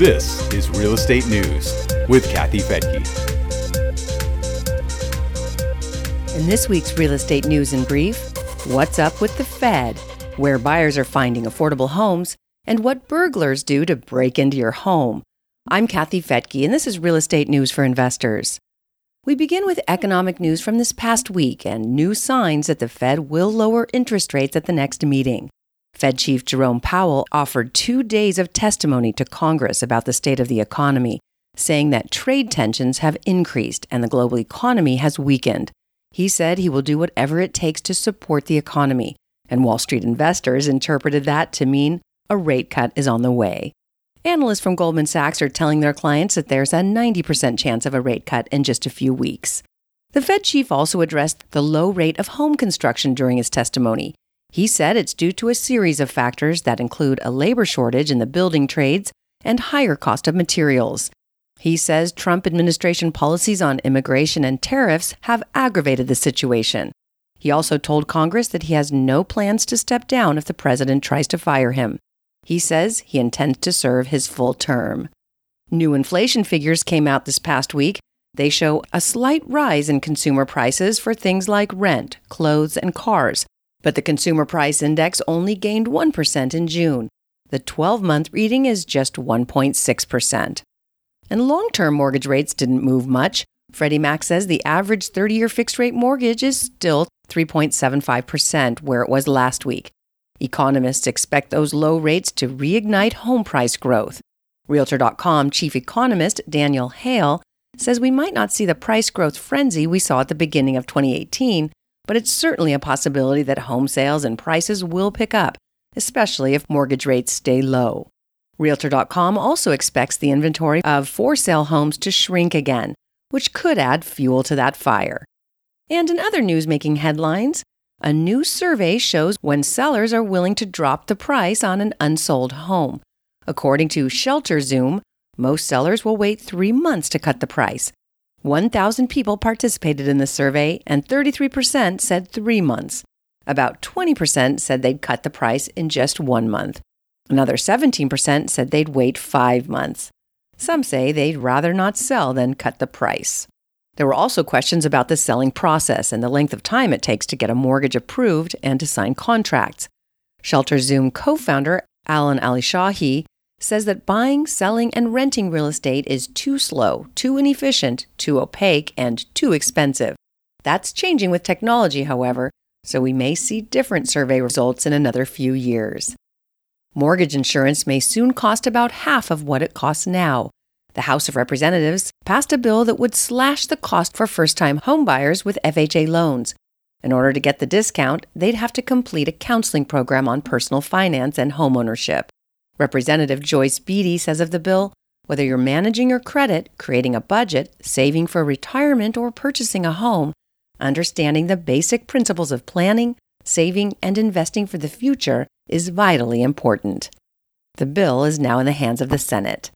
This is Real Estate News with Kathy Fettke. In this week's Real Estate News in Brief, what's up with the Fed, where buyers are finding affordable homes, and what burglars do to break into your home. I'm Kathy Fettke, and this is Real Estate News for Investors. We begin with economic news from this past week and new signs that the Fed will lower interest rates at the next meeting. Fed Chief Jerome Powell offered two days of testimony to Congress about the state of the economy, saying that trade tensions have increased and the global economy has weakened. He said he will do whatever it takes to support the economy, and Wall Street investors interpreted that to mean a rate cut is on the way. Analysts from Goldman Sachs are telling their clients that there's a 90% chance of a rate cut in just a few weeks. The Fed chief also addressed the low rate of home construction during his testimony. He said it's due to a series of factors that include a labor shortage in the building trades and higher cost of materials. He says Trump administration policies on immigration and tariffs have aggravated the situation. He also told Congress that he has no plans to step down if the president tries to fire him. He says he intends to serve his full term. New inflation figures came out this past week. They show a slight rise in consumer prices for things like rent, clothes, and cars, but the Consumer Price Index only gained 1% in June. The 12 month reading is just 1.6%. And long term mortgage rates didn't move much. Freddie Mac says the average 30 year fixed rate mortgage is still 3.75%, where it was last week. Economists expect those low rates to reignite home price growth. Realtor.com chief economist Danielle Hale says we might not see the price growth frenzy we saw at the beginning of 2018, but it's certainly a possibility that home sales and prices will pick up, especially if mortgage rates stay low. Realtor.com also expects the inventory of for sale homes to shrink again, which could add fuel to that fire. And in other news making headlines, a new survey shows when sellers are willing to drop the price on an unsold home. According to ShelterZoom, most sellers will wait three months to cut the price, 1,000 people participated in the survey, and 33% said three months. About 20% said they'd cut the price in just one month. Another 17% said they'd wait five months. Some say they'd rather not sell than cut the price. There were also questions about the selling process and the length of time it takes to get a mortgage approved and to sign contracts. ShelterZoom co founder Alan Alishahi says that buying, selling, and renting real estate is too slow, too inefficient, too opaque, and too expensive. That's changing with technology, however, so we may see different survey results in another few years. Mortgage insurance may soon cost about half of what it costs now. The House of Representatives passed a bill that would slash the cost for first time homebuyers with FHA loans. In order to get the discount, they'd have to complete a counseling program on personal finance and homeownership. Representative Joyce Beatty says of the bill whether you're managing your credit, creating a budget, saving for retirement, or purchasing a home, understanding the basic principles of planning, saving, and investing for the future is vitally important. The bill is now in the hands of the Senate.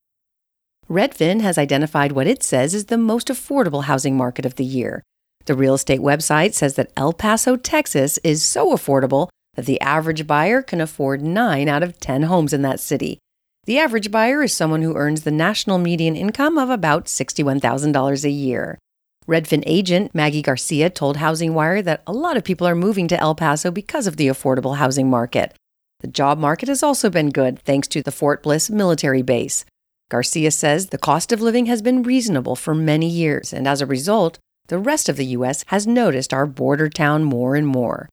Redfin has identified what it says is the most affordable housing market of the year. The real estate website says that El Paso, Texas is so affordable that the average buyer can afford 9 out of 10 homes in that city. The average buyer is someone who earns the national median income of about $61,000 a year. Redfin agent Maggie Garcia told Housing Wire that a lot of people are moving to El Paso because of the affordable housing market. The job market has also been good thanks to the Fort Bliss military base. Garcia says the cost of living has been reasonable for many years, and as a result, the rest of the U.S. has noticed our border town more and more.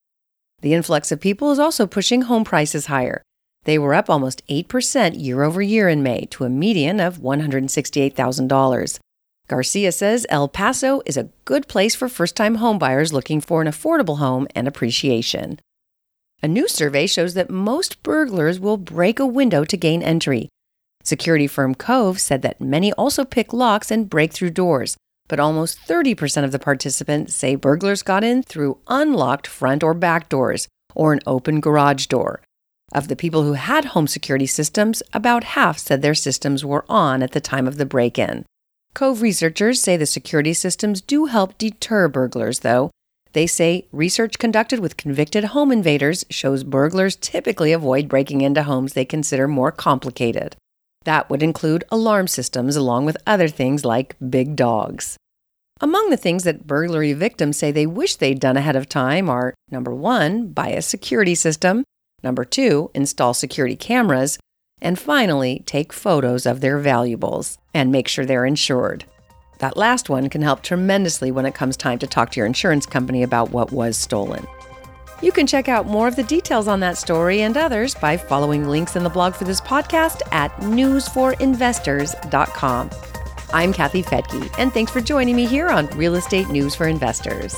The influx of people is also pushing home prices higher. They were up almost 8% year over year in May to a median of $168,000. Garcia says El Paso is a good place for first time homebuyers looking for an affordable home and appreciation. A new survey shows that most burglars will break a window to gain entry. Security firm Cove said that many also pick locks and break through doors, but almost 30% of the participants say burglars got in through unlocked front or back doors or an open garage door. Of the people who had home security systems, about half said their systems were on at the time of the break in. Cove researchers say the security systems do help deter burglars, though. They say research conducted with convicted home invaders shows burglars typically avoid breaking into homes they consider more complicated. That would include alarm systems along with other things like big dogs. Among the things that burglary victims say they wish they'd done ahead of time are number one, buy a security system, number two, install security cameras, and finally, take photos of their valuables and make sure they're insured. That last one can help tremendously when it comes time to talk to your insurance company about what was stolen. You can check out more of the details on that story and others by following links in the blog for this podcast at newsforinvestors.com. I'm Kathy Fettke, and thanks for joining me here on Real Estate News for Investors.